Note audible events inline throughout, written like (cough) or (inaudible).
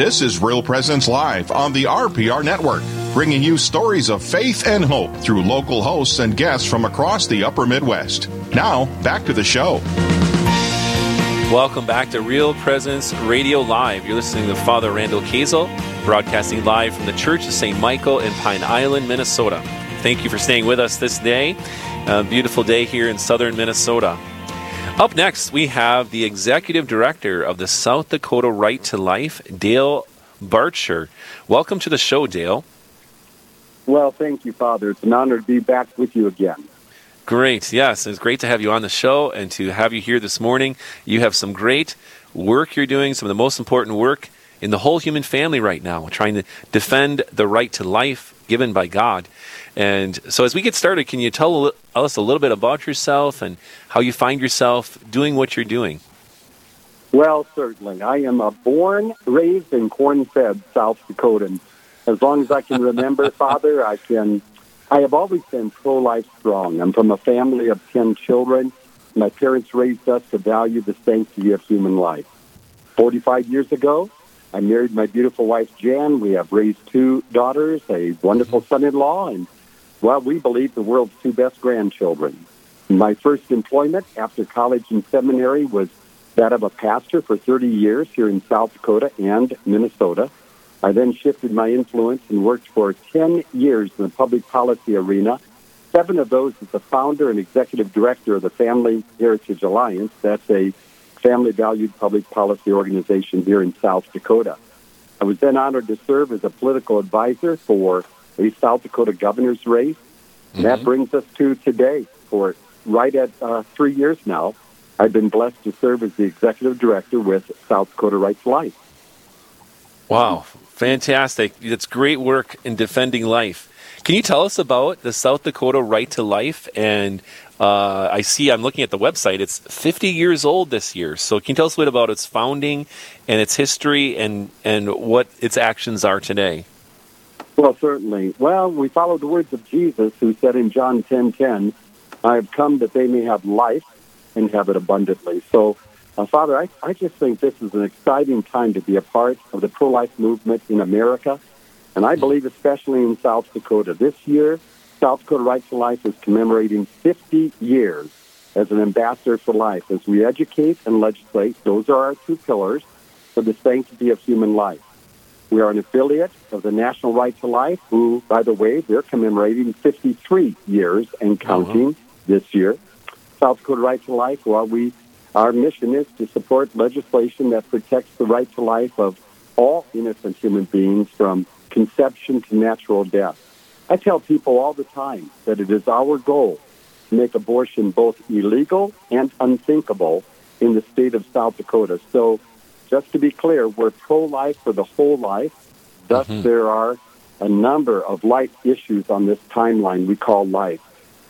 This is Real Presence Live on the RPR Network, bringing you stories of faith and hope through local hosts and guests from across the upper Midwest. Now, back to the show. Welcome back to Real Presence Radio Live. You're listening to Father Randall Kazel, broadcasting live from the Church of St. Michael in Pine Island, Minnesota. Thank you for staying with us this day. A beautiful day here in southern Minnesota. Up next, we have the executive director of the South Dakota Right to Life, Dale Bartscher. Welcome to the show, Dale. Well, thank you, Father. It's an honor to be back with you again. Great. Yes, it's great to have you on the show and to have you here this morning. You have some great work you're doing, some of the most important work in the whole human family right now, trying to defend the right to life given by God. And so, as we get started, can you tell us a little bit about yourself and how you find yourself doing what you're doing? Well, certainly. I am a born, raised, and corn-fed South Dakotan. As long as I can (laughs) remember, Father, I can. I have always been pro-life strong. I'm from a family of ten children. My parents raised us to value the sanctity of human life. Forty-five years ago, I married my beautiful wife Jan. We have raised two daughters, a wonderful son-in-law, and well, we believe the world's two best grandchildren. My first employment after college and seminary was that of a pastor for 30 years here in South Dakota and Minnesota. I then shifted my influence and worked for 10 years in the public policy arena. Seven of those as the founder and executive director of the Family Heritage Alliance. That's a family valued public policy organization here in South Dakota. I was then honored to serve as a political advisor for the South Dakota governor's race. Mm-hmm. That brings us to today. For right at uh, three years now, I've been blessed to serve as the executive director with South Dakota Right to Life. Wow, fantastic! That's great work in defending life. Can you tell us about the South Dakota Right to Life? And uh, I see I'm looking at the website. It's 50 years old this year. So can you tell us a bit about its founding and its history and and what its actions are today? Well, certainly. Well, we follow the words of Jesus, who said in John 10:10, 10, 10, "I have come that they may have life and have it abundantly." So, uh, Father, I, I just think this is an exciting time to be a part of the pro-life movement in America, and I believe especially in South Dakota. This year, South Dakota Right to Life is commemorating 50 years as an ambassador for life. As we educate and legislate, those are our two pillars for the sanctity of human life. We are an affiliate of the National Right to Life, who, by the way, they're commemorating 53 years and counting uh-huh. this year. South Dakota Right to Life, well, we, our mission is to support legislation that protects the right to life of all innocent human beings from conception to natural death. I tell people all the time that it is our goal to make abortion both illegal and unthinkable in the state of South Dakota. So just to be clear, we're pro-life for the whole life. Thus, mm-hmm. there are a number of life issues on this timeline we call life.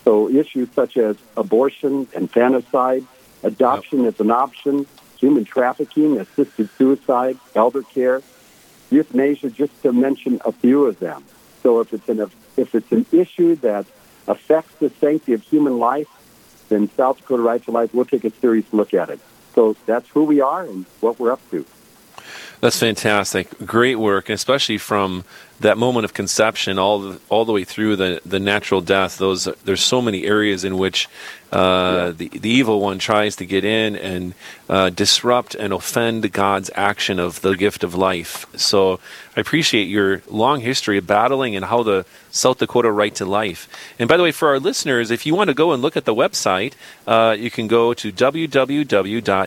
So issues such as abortion, infanticide, adoption yep. as an option, human trafficking, assisted suicide, elder care, euthanasia, just to mention a few of them. So if it's an if it's an issue that affects the sanctity of human life, then South Dakota Right to Life will take a serious look at it. So that's who we are and what we're up to. That's fantastic. Great work, especially from that moment of conception all the, all the way through the, the natural death. Those there's so many areas in which uh, yeah. the the evil one tries to get in and uh, disrupt and offend God's action of the gift of life. So I appreciate your long history of battling and how the South Dakota right to life. And by the way, for our listeners, if you want to go and look at the website, uh, you can go to www.sd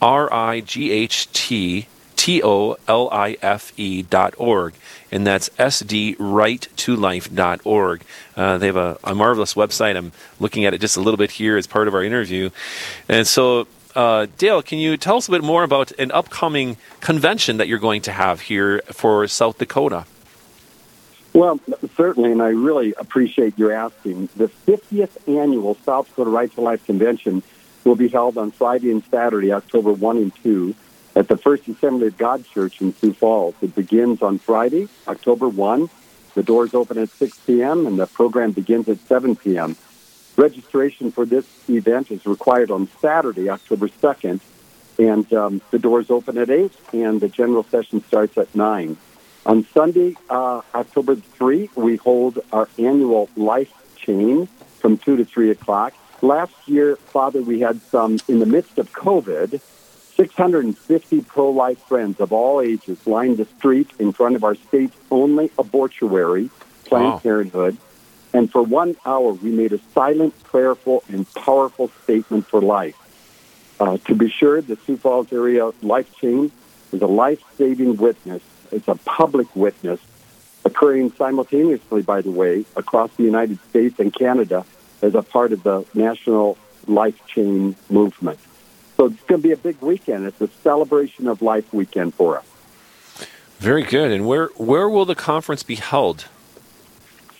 R I G H T T O L I F E dot org, and that's sdright2life dot org. Uh, they have a, a, marvelous website. I'm looking at it just a little bit here as part of our interview. And so, uh, Dale, can you tell us a bit more about an upcoming convention that you're going to have here for South Dakota? Well, certainly, and I really appreciate your asking. The 50th annual South Dakota Right to Life Convention will be held on Friday and Saturday, October 1 and 2, at the First Assembly of God Church in Sioux Falls. It begins on Friday, October 1. The doors open at 6 p.m. and the program begins at 7 p.m. Registration for this event is required on Saturday, October 2nd, And um, the doors open at 8, and the general session starts at 9. On Sunday, uh, October 3, we hold our annual Life Chain from 2 to 3 o'clock. Last year, Father, we had some, in the midst of COVID, 650 pro life friends of all ages lined the street in front of our state's only abortuary, Planned wow. Parenthood. And for one hour, we made a silent, prayerful, and powerful statement for life. Uh, to be sure, the Sioux Falls area life chain is a life saving witness. It's a public witness occurring simultaneously, by the way, across the United States and Canada as a part of the national life chain movement. So it's going to be a big weekend. It's a celebration of life weekend for us. Very good. And where where will the conference be held?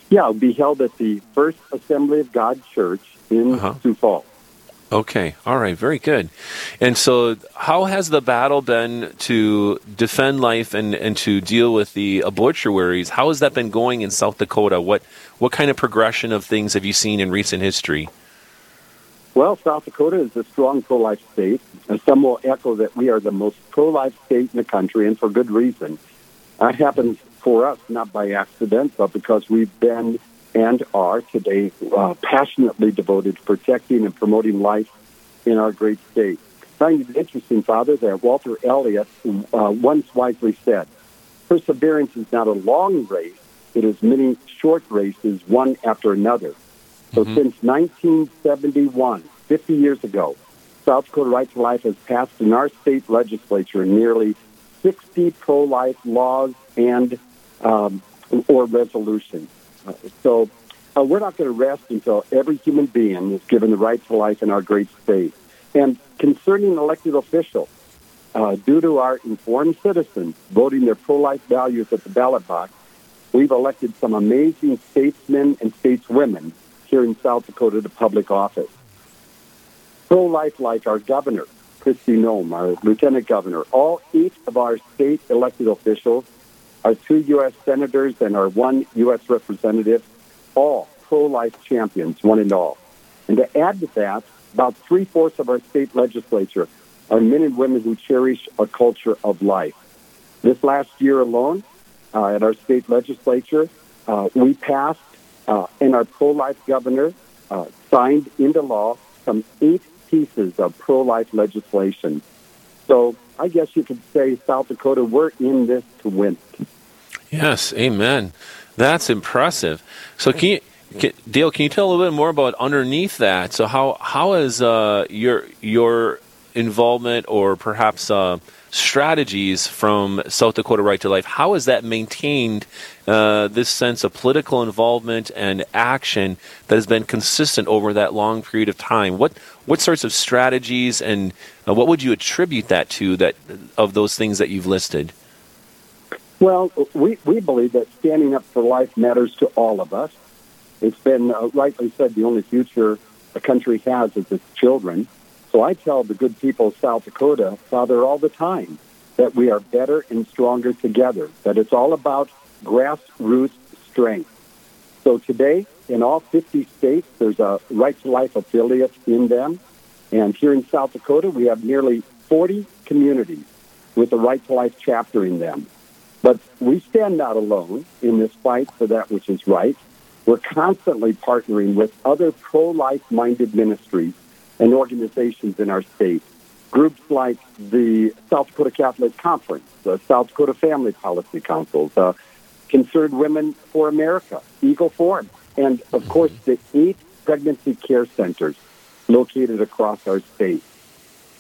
Yeah, it'll be held at the First Assembly of God Church in uh-huh. Sioux Falls. Okay, all right, very good. And so, how has the battle been to defend life and, and to deal with the abortuaries? How has that been going in South Dakota? What what kind of progression of things have you seen in recent history? Well, South Dakota is a strong pro life state, and some will echo that we are the most pro life state in the country, and for good reason. That happens for us not by accident, but because we've been and are today uh, passionately devoted to protecting and promoting life in our great state. I find it interesting, Father, that Walter Elliott uh, once wisely said, Perseverance is not a long race, it is many short races, one after another. So mm-hmm. since 1971, 50 years ago, South Dakota Right to Life has passed in our state legislature nearly 60 pro-life laws and um, or resolutions. Uh, so uh, we're not going to rest until every human being is given the right to life in our great state. And concerning elected officials, uh, due to our informed citizens voting their pro-life values at the ballot box, we've elected some amazing statesmen and stateswomen here in South Dakota to public office. Pro-life like our governor, Kristi Noem, our lieutenant governor, all eight of our state elected officials, our two U.S. senators and our one U.S. representative, all pro-life champions, one and all. And to add to that, about three-fourths of our state legislature are men and women who cherish a culture of life. This last year alone, uh, at our state legislature, uh, we passed uh, and our pro-life governor uh, signed into law some eight pieces of pro-life legislation. So I guess you could say, South Dakota, we're in this to win. Yes, amen. That's impressive. So can you, can, Dale, can you tell a little bit more about underneath that? So how how is uh, your your involvement or perhaps uh, strategies from South Dakota Right to Life, how has that maintained uh, this sense of political involvement and action that has been consistent over that long period of time? What what sorts of strategies and uh, what would you attribute that to that of those things that you've listed? Well, we, we believe that standing up for life matters to all of us. It's been uh, rightly said the only future a country has is its children. So I tell the good people of South Dakota, Father, all the time that we are better and stronger together, that it's all about grassroots strength. So today, in all 50 states, there's a Right to Life affiliate in them. And here in South Dakota, we have nearly 40 communities with a Right to Life chapter in them. But we stand not alone in this fight for that which is right. We're constantly partnering with other pro-life minded ministries and organizations in our state. Groups like the South Dakota Catholic Conference, the South Dakota Family Policy Councils, uh, Concerned Women for America, Eagle Forum, and of course the eight pregnancy care centers located across our state.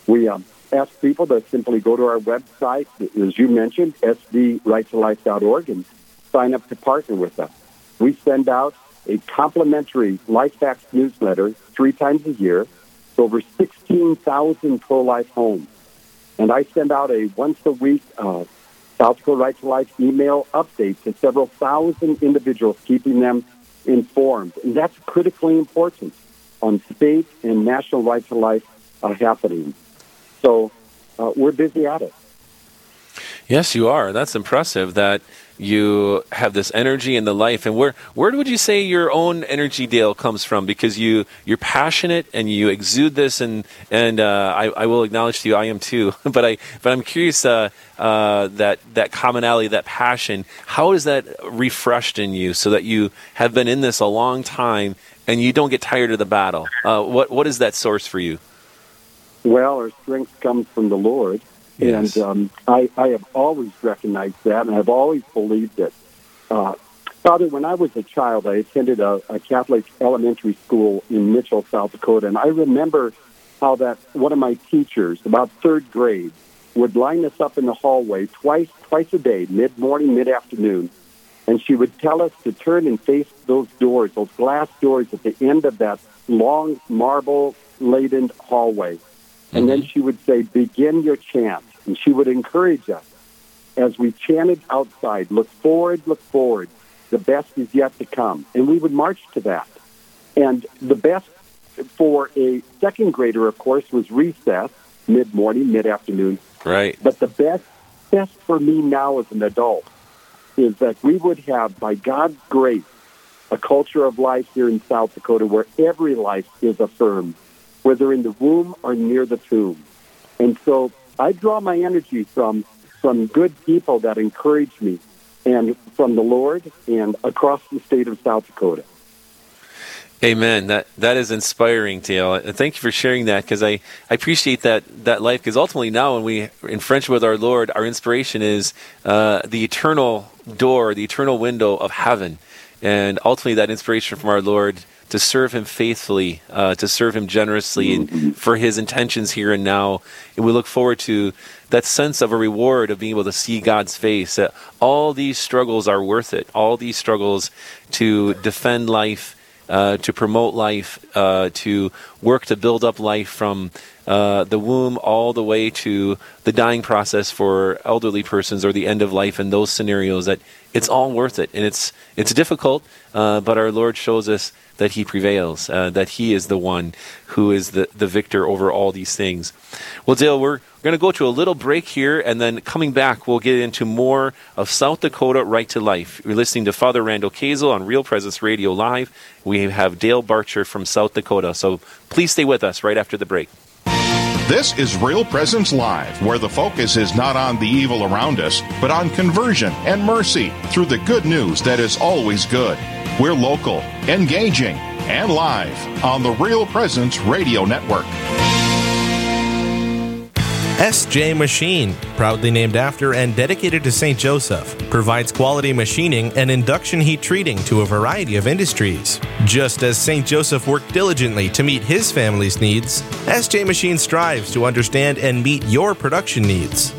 We um, ask people to simply go to our website, as you mentioned, sdrighttolife.org, and sign up to partner with us. We send out a complimentary LifeFacts newsletter three times a year to over 16,000 pro-life homes. And I send out a once a week uh, South Dakota Right to Life email update to several thousand individuals, keeping them informed. And that's critically important on state and national right to life uh, happening. So uh, we're busy at it. Yes, you are. That's impressive. That you have this energy and the life. And where where would you say your own energy, Dale, comes from? Because you you're passionate and you exude this, and and uh, I, I will acknowledge to you, I am too. (laughs) but I but I'm curious uh, uh, that that commonality, that passion, how is that refreshed in you, so that you have been in this a long time and you don't get tired of the battle? Uh, what what is that source for you? Well, our strength comes from the Lord. Yes. And um, I, I have always recognized that, and I've always believed it. Uh, Father, when I was a child, I attended a, a Catholic elementary school in Mitchell, South Dakota, and I remember how that one of my teachers, about third grade, would line us up in the hallway twice twice a day, mid morning, mid afternoon, and she would tell us to turn and face those doors, those glass doors at the end of that long marble laden hallway. And then she would say, begin your chant. And she would encourage us as we chanted outside, look forward, look forward. The best is yet to come. And we would march to that. And the best for a second grader, of course, was recess, mid morning, mid afternoon. Right. But the best, best for me now as an adult is that we would have, by God's grace, a culture of life here in South Dakota where every life is affirmed whether in the womb or near the tomb. And so I draw my energy from from good people that encourage me and from the Lord and across the state of South Dakota. Amen. That that is inspiring, Dale. Thank you for sharing that because I, I appreciate that that life. Because ultimately, now when we in friendship with our Lord, our inspiration is uh, the eternal door, the eternal window of heaven, and ultimately that inspiration from our Lord to serve him faithfully, uh, to serve him generously, and for his intentions here and now. And we look forward to that sense of a reward of being able to see God's face. That all these struggles are worth it. All these struggles to defend life. Uh, to promote life, uh, to work to build up life from uh, the womb all the way to the dying process for elderly persons or the end of life in those scenarios that it's all worth it and it's it's difficult uh, but our lord shows us that he prevails, uh, that he is the one who is the, the victor over all these things. Well, Dale, we're, going to go to a little break here, and then coming back, we'll get into more of South Dakota Right to Life. You're listening to Father Randall Kazel on Real Presence Radio Live. We have Dale Bartscher from South Dakota, so please stay with us right after the break. This is Real Presence Live, where the focus is not on the evil around us, but on conversion and mercy through the good news that is always good. We're local, engaging, and live on the Real Presence Radio Network. SJ Machine, proudly named after and dedicated to St. Joseph, provides quality machining and induction heat treating to a variety of industries. Just as St. Joseph worked diligently to meet his family's needs, SJ Machine strives to understand and meet your production needs.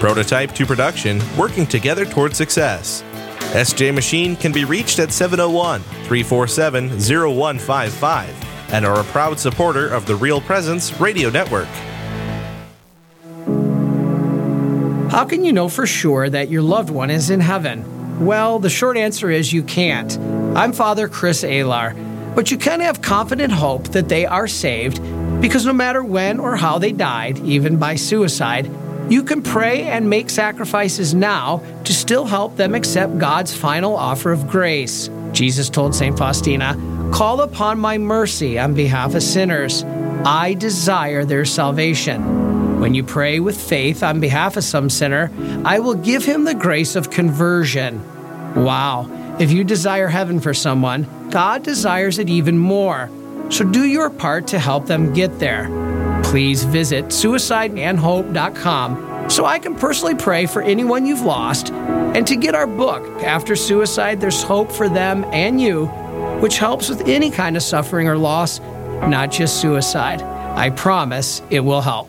Prototype to production, working together toward success. SJ Machine can be reached at 701 347 0155 and are a proud supporter of the Real Presence Radio Network. How can you know for sure that your loved one is in heaven? Well, the short answer is you can't. I'm Father Chris Alar, but you can have confident hope that they are saved because no matter when or how they died, even by suicide, you can pray and make sacrifices now to still help them accept God's final offer of grace. Jesus told St. Faustina, Call upon my mercy on behalf of sinners. I desire their salvation. When you pray with faith on behalf of some sinner, I will give him the grace of conversion. Wow. If you desire heaven for someone, God desires it even more. So do your part to help them get there. Please visit suicideandhope.com so I can personally pray for anyone you've lost and to get our book, After Suicide There's Hope for Them and You, which helps with any kind of suffering or loss, not just suicide. I promise it will help.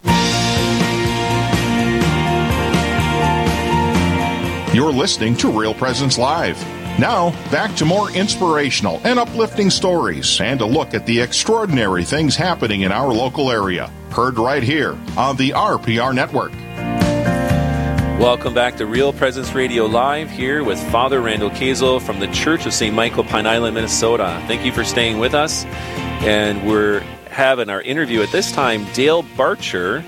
You're listening to Real Presence Live. Now, back to more inspirational and uplifting stories and a look at the extraordinary things happening in our local area. Heard right here on the RPR Network. Welcome back to Real Presence Radio Live here with Father Randall Kazel from the Church of St. Michael, Pine Island, Minnesota. Thank you for staying with us. And we're having our interview at this time Dale Bartscher.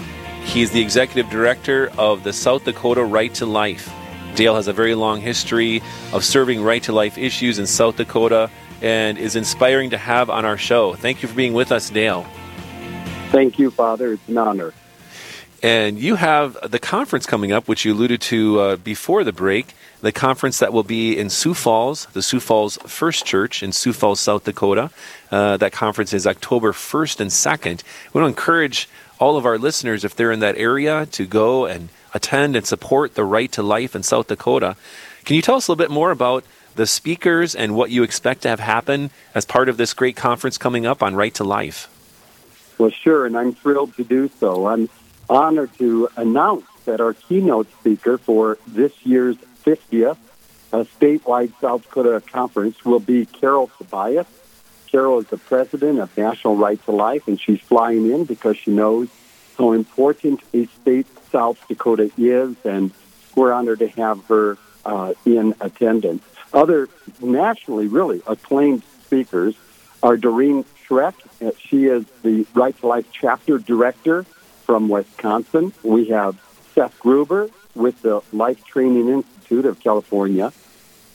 He's the executive director of the South Dakota Right to Life. Dale has a very long history of serving right to life issues in South Dakota and is inspiring to have on our show. Thank you for being with us, Dale. Thank you, Father. It's an honor. And you have the conference coming up, which you alluded to uh, before the break, the conference that will be in Sioux Falls, the Sioux Falls First Church in Sioux Falls, South Dakota. Uh, that conference is October 1st and 2nd. We want to encourage all of our listeners, if they're in that area, to go and attend and support the right to life in South Dakota. Can you tell us a little bit more about the speakers and what you expect to have happen as part of this great conference coming up on right to life? Well, sure, and I'm thrilled to do so. I'm honored to announce that our keynote speaker for this year's 50th uh, statewide South Dakota conference will be Carol Tobias. Carol is the president of National Right to Life, and she's flying in because she knows how important a state South Dakota is, and we're honored to have her uh, in attendance. Other nationally really acclaimed speakers are Doreen Schreck. She is the Right to Life chapter director from Wisconsin. We have Seth Gruber with the Life Training Institute of California.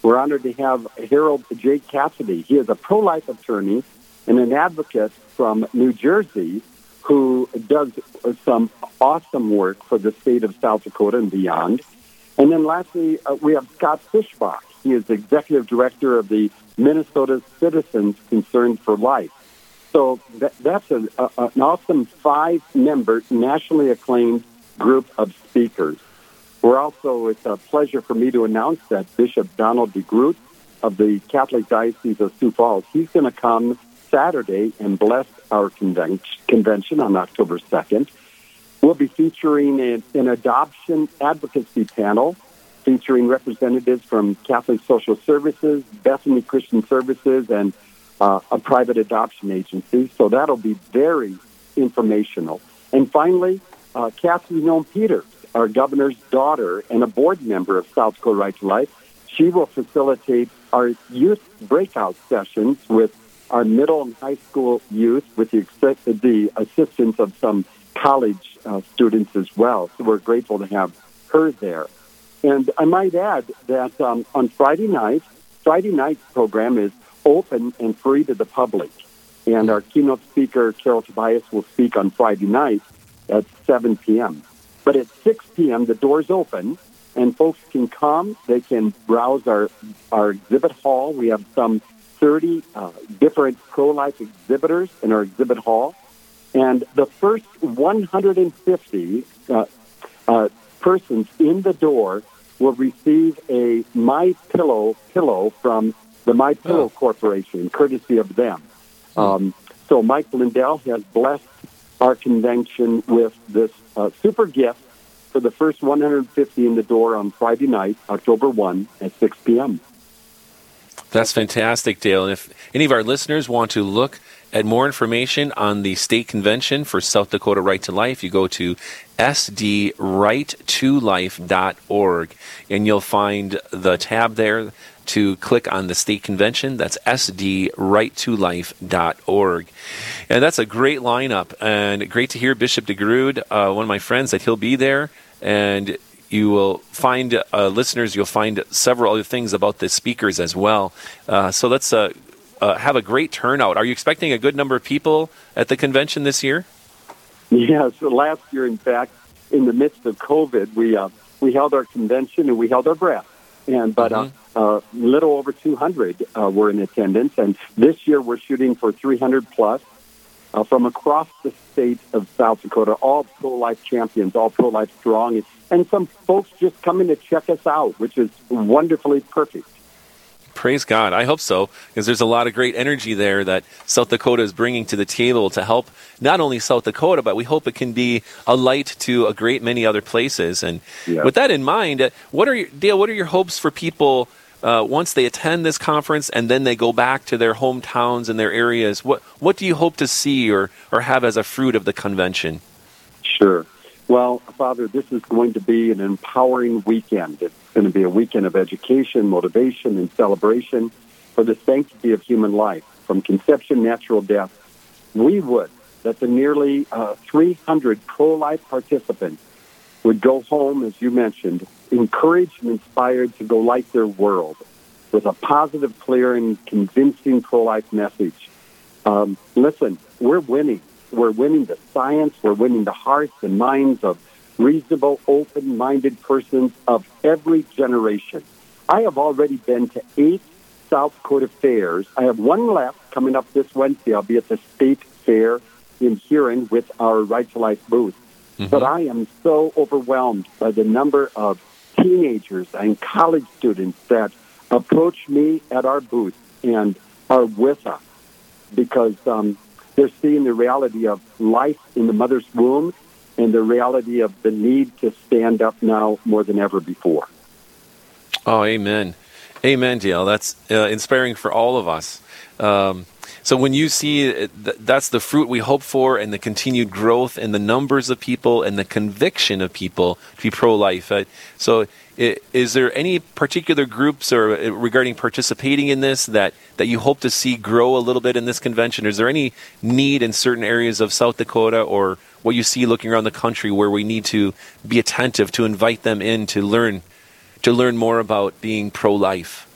We're honored to have Harold J. Cassidy. He is a pro life attorney and an advocate from New Jersey who does some awesome work for the state of South Dakota and beyond. And then lastly, uh, we have Scott Fischbach. He is the executive director of the Minnesota Citizens Concerned for Life. So that, that's a, a, an awesome five member, nationally acclaimed group of speakers. We're also, it's a pleasure for me to announce that Bishop Donald DeGrood of the Catholic Diocese of Sioux Falls, he's going to come Saturday and bless our convention on October 2nd. We'll be featuring an, an adoption advocacy panel featuring representatives from Catholic Social Services, Bethany Christian Services, and uh, a private adoption agency. So that'll be very informational. And finally, uh, Kassidy Noem Peters, our governor's daughter and a board member of South Dakota Right to Life, she will facilitate our youth breakout sessions with our middle and high school youth with the, the assistance of some college uh, students as well. So we're grateful to have her there. And I might add that um, on Friday night, Friday night's program is open and free to the public. And our keynote speaker, Carol Tobias, will speak on Friday night at 7 p.m. But at 6 p.m., the doors open and folks can come. They can browse our, our exhibit hall. We have some 30 uh, different pro-life exhibitors in our exhibit hall. And the first 150 uh, uh, persons in the door will receive a My Pillow pillow from the My Pillow oh. Corporation, courtesy of them. Hmm. Um, so Mike Lindell has blessed our convention with this uh, super gift for the first 150 in the door on Friday night, October 1 at 6 p.m. That's fantastic, Dale. And if any of our listeners want to look at more information on the state convention for South Dakota Right to Life, you go to sdright2life.org and you'll find the tab there to click on the state convention. That's sdright2life.org. And that's a great lineup and great to hear Bishop DeGrood, uh, one of my friends, that he'll be there. And you will find uh, listeners, you'll find several other things about the speakers as well. Uh, so let's uh, uh, have a great turnout. Are you expecting a good number of people at the convention this year? Yes, last year, in fact, in the midst of COVID, we uh, we held our convention and we held our breath, and but uh, mm-hmm. uh, little over 200 uh, were in attendance, and this year we're shooting for 300 plus uh, from across the state of South Dakota, all pro life champions, all pro life strong, and some folks just coming to check us out, which is wonderfully perfect. Praise God. I hope so, because there's a lot of great energy there that South Dakota is bringing to the table to help not only South Dakota, but we hope it can be a light to a great many other places. And Yeah. with that in mind, uh, what are your, Dale? What are your hopes for people uh, once they attend this conference and then they go back to their hometowns and their areas? What what do you hope to see or or have as a fruit of the convention? Sure. Well, Father, this is going to be an empowering weekend. It's going to be a weekend of education, motivation, and celebration for the sanctity of human life, from conception, natural death. We would that the nearly uh, 300 pro-life participants would go home, as you mentioned, encouraged and inspired to go light their world with a positive, clear, and convincing pro-life message. Um, listen, we're winning. We're winning the science. We're winning the hearts and minds of reasonable, open-minded persons of every generation. I have already been to eight South Dakota fairs. I have one left coming up this Wednesday. I'll be at the state fair in Huron with our Right to Life booth. But I am so overwhelmed by the number of teenagers and college students that approach me at our booth and are with us because um, they're seeing the reality of life in the mother's womb and the reality of the need to stand up now more than ever before. Oh, amen. Amen, Dale. That's uh, inspiring for all of us. Um, so when you see th- that's the fruit we hope for and the continued growth and the numbers of people and the conviction of people to be pro-life. Uh, so i- is there any particular groups or uh, regarding participating in this that, that you hope to see grow a little bit in this convention? Is there any need in certain areas of South Dakota or what you see looking around the country where we need to be attentive to invite them in to learn to learn more about being pro-life?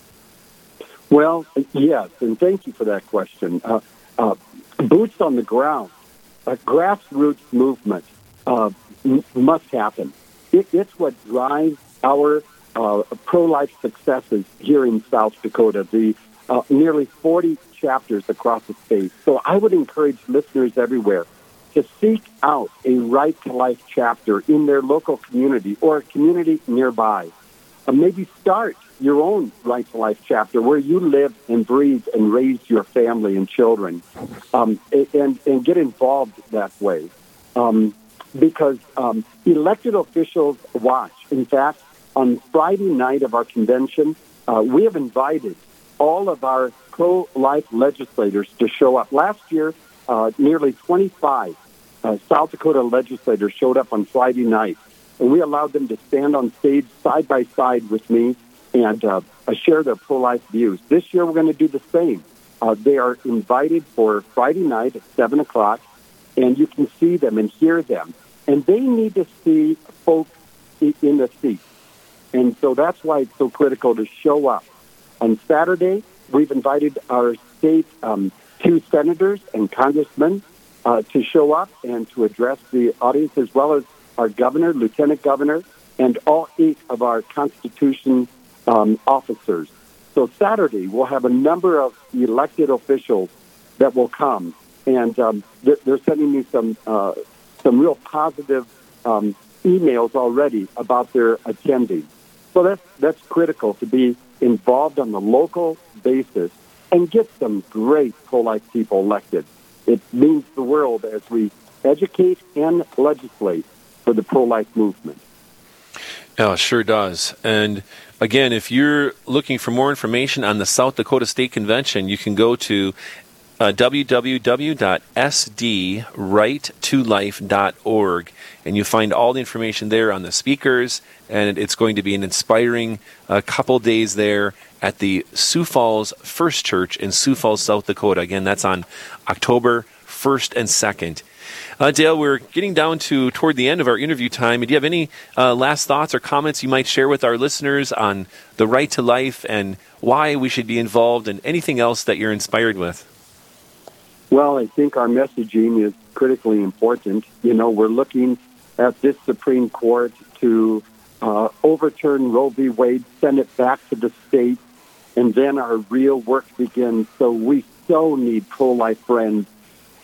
Well, yes, and thank you for that question. Uh, uh, boots on the ground, a grassroots movement uh, m- must happen. It, it's what drives our uh, pro-life successes here in South Dakota. The uh, nearly 40 chapters across the state. So I would encourage listeners everywhere to seek out a right to life chapter in their local community or a community nearby. Uh, maybe start your own right to life chapter where you live and breathe and raise your family and children, um, and and get involved that way, um, because um, elected officials watch. In fact, on Friday night of our convention, uh, we have invited all of our pro-life legislators to show up. Last year, uh, nearly 25 uh, South Dakota legislators showed up on Friday night, and we allowed them to stand on stage side by side with me and uh, share their pro-life views. This year, we're going to do the same. Uh, they are invited for Friday night at 7 o'clock, and you can see them and hear them. And they need to see folks in the seats. And so that's why it's so critical to show up. On Saturday, we've invited our state um, two senators and congressmen uh, to show up and to address the audience, as well as our governor, lieutenant governor, and all eight of our Constitution um, officers. So Saturday, we'll have a number of elected officials that will come, and um, they're, they're sending me some uh, some real positive um, emails already about their attending. So that's that's critical to be involved on the local basis and get some great pro-life people elected. It means the world as we educate and legislate for the pro-life movement. Oh, sure does. And again, if you're looking for more information on the South Dakota State Convention, you can go to uh, www.sdrighttolife.org and you find all the information there on the speakers. And it's going to be an inspiring uh, couple days there at the Sioux Falls First Church in Sioux Falls, South Dakota. Again, that's on October 1st and 2nd. Uh, Dale, we're getting down to toward the end of our interview time. Do you have any uh, last thoughts or comments you might share with our listeners on the right to life and why we should be involved and anything else that you're inspired with? Well, I think our messaging is critically important. You know, we're looking at this Supreme Court to uh, overturn Roe v. Wade, send it back to the state, and then our real work begins. So we so need pro-life friends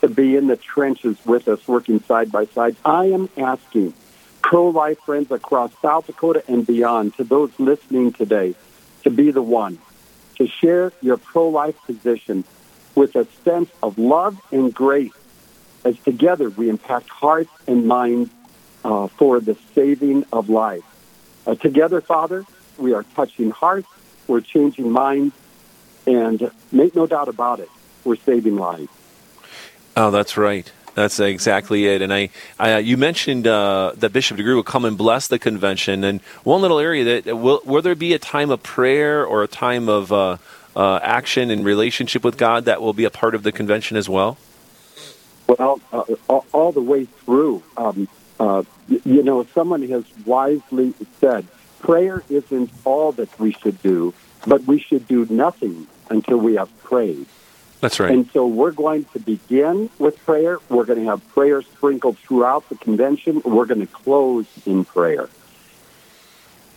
to be in the trenches with us, working side by side. I am asking pro-life friends across South Dakota and beyond, to those listening today, to be the one to share your pro life position with a sense of love and grace as together we impact hearts and minds uh, for the saving of life. Uh, together, Father, we are touching hearts, we're changing minds, and make no doubt about it, we're saving lives. Oh, that's right. That's exactly it. And I, I uh, you mentioned uh, that Bishop DeGrood will come and bless the convention. And one little area that will, will there be a time of prayer or a time of uh, uh, action in relationship with God that will be a part of the convention as well? Well, uh, all, all, the way through. Um, uh, you know, someone has wisely said, prayer isn't all that we should do, but we should do nothing until we have prayed. That's right. And so we're going to begin with prayer. We're going to have prayer sprinkled throughout the convention. We're going to close in prayer.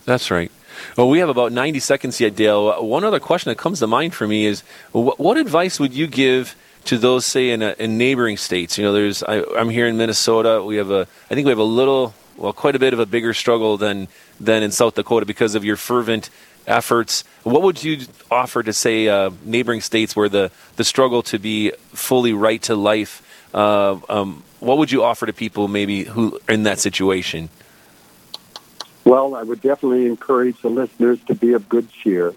That's right. Well, we have about 90 seconds yet, Dale. One other question that comes to mind for me is what, what advice would you give to those, say, in, a, in neighboring states? You know, there's I, I'm here in Minnesota. We have a, I think we have a little, well, quite a bit of a bigger struggle than than in South Dakota because of your fervent efforts. What would you offer to say uh, neighboring states where the, the struggle to be fully right to life? Uh, um, what would you offer to people maybe who are in that situation? Well, I would definitely encourage the listeners to be of good cheer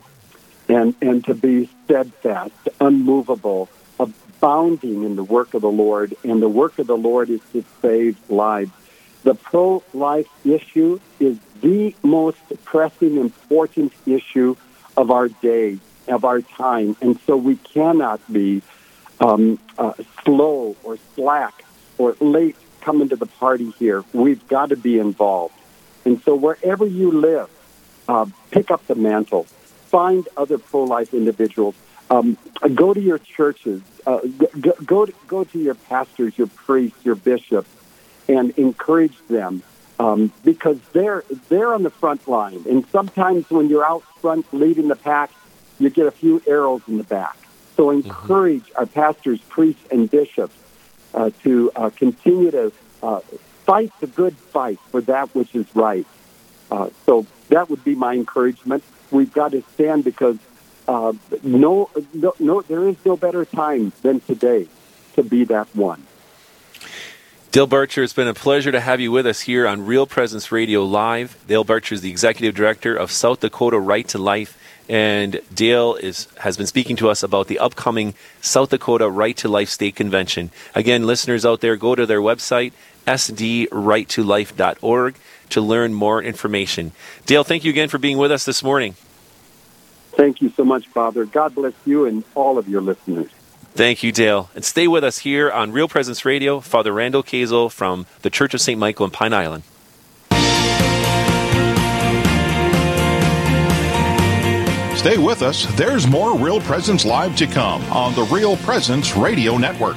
and, and to be steadfast, unmovable, abounding in the work of the Lord. And the work of the Lord is to save lives. The pro life issue is the most pressing, important issue of our day, of our time. And so we cannot be um, uh, slow or slack or late coming to the party here. We've got to be involved. And so wherever you live, uh, pick up the mantle. Find other pro-life individuals. Um, go to your churches. Uh, go, go, to, go to your pastors, your priests, your bishops, and encourage them um, because they're they're on the front line. And sometimes when you're out front leading the pack, you get a few arrows in the back. So mm-hmm. encourage mm-hmm. our pastors, priests, and bishops uh, to uh, continue to uh, fight the good fight for that which is right. Uh, so that would be my encouragement. We've got to stand because uh, no, no, no, there is no better time than today to be that one. Dale Bartscher, it's been a pleasure to have you with us here on Real Presence Radio Live. Dale Bartscher is the executive director of South Dakota Right to Life, and Dale is has been speaking to us about the upcoming South Dakota Right to Life State Convention. Again, listeners out there, go to their website sdrighttolife.org to learn more information. Dale, thank you again for being with us this morning. Thank you so much, Father. God bless you and all of your listeners. Thank you, Dale. And stay with us here on Real Presence Radio, Father Randall Kazel from the Church of St. Michael in Pine Island. Stay with us. There's more Real Presence Live to come on the Real Presence Radio Network.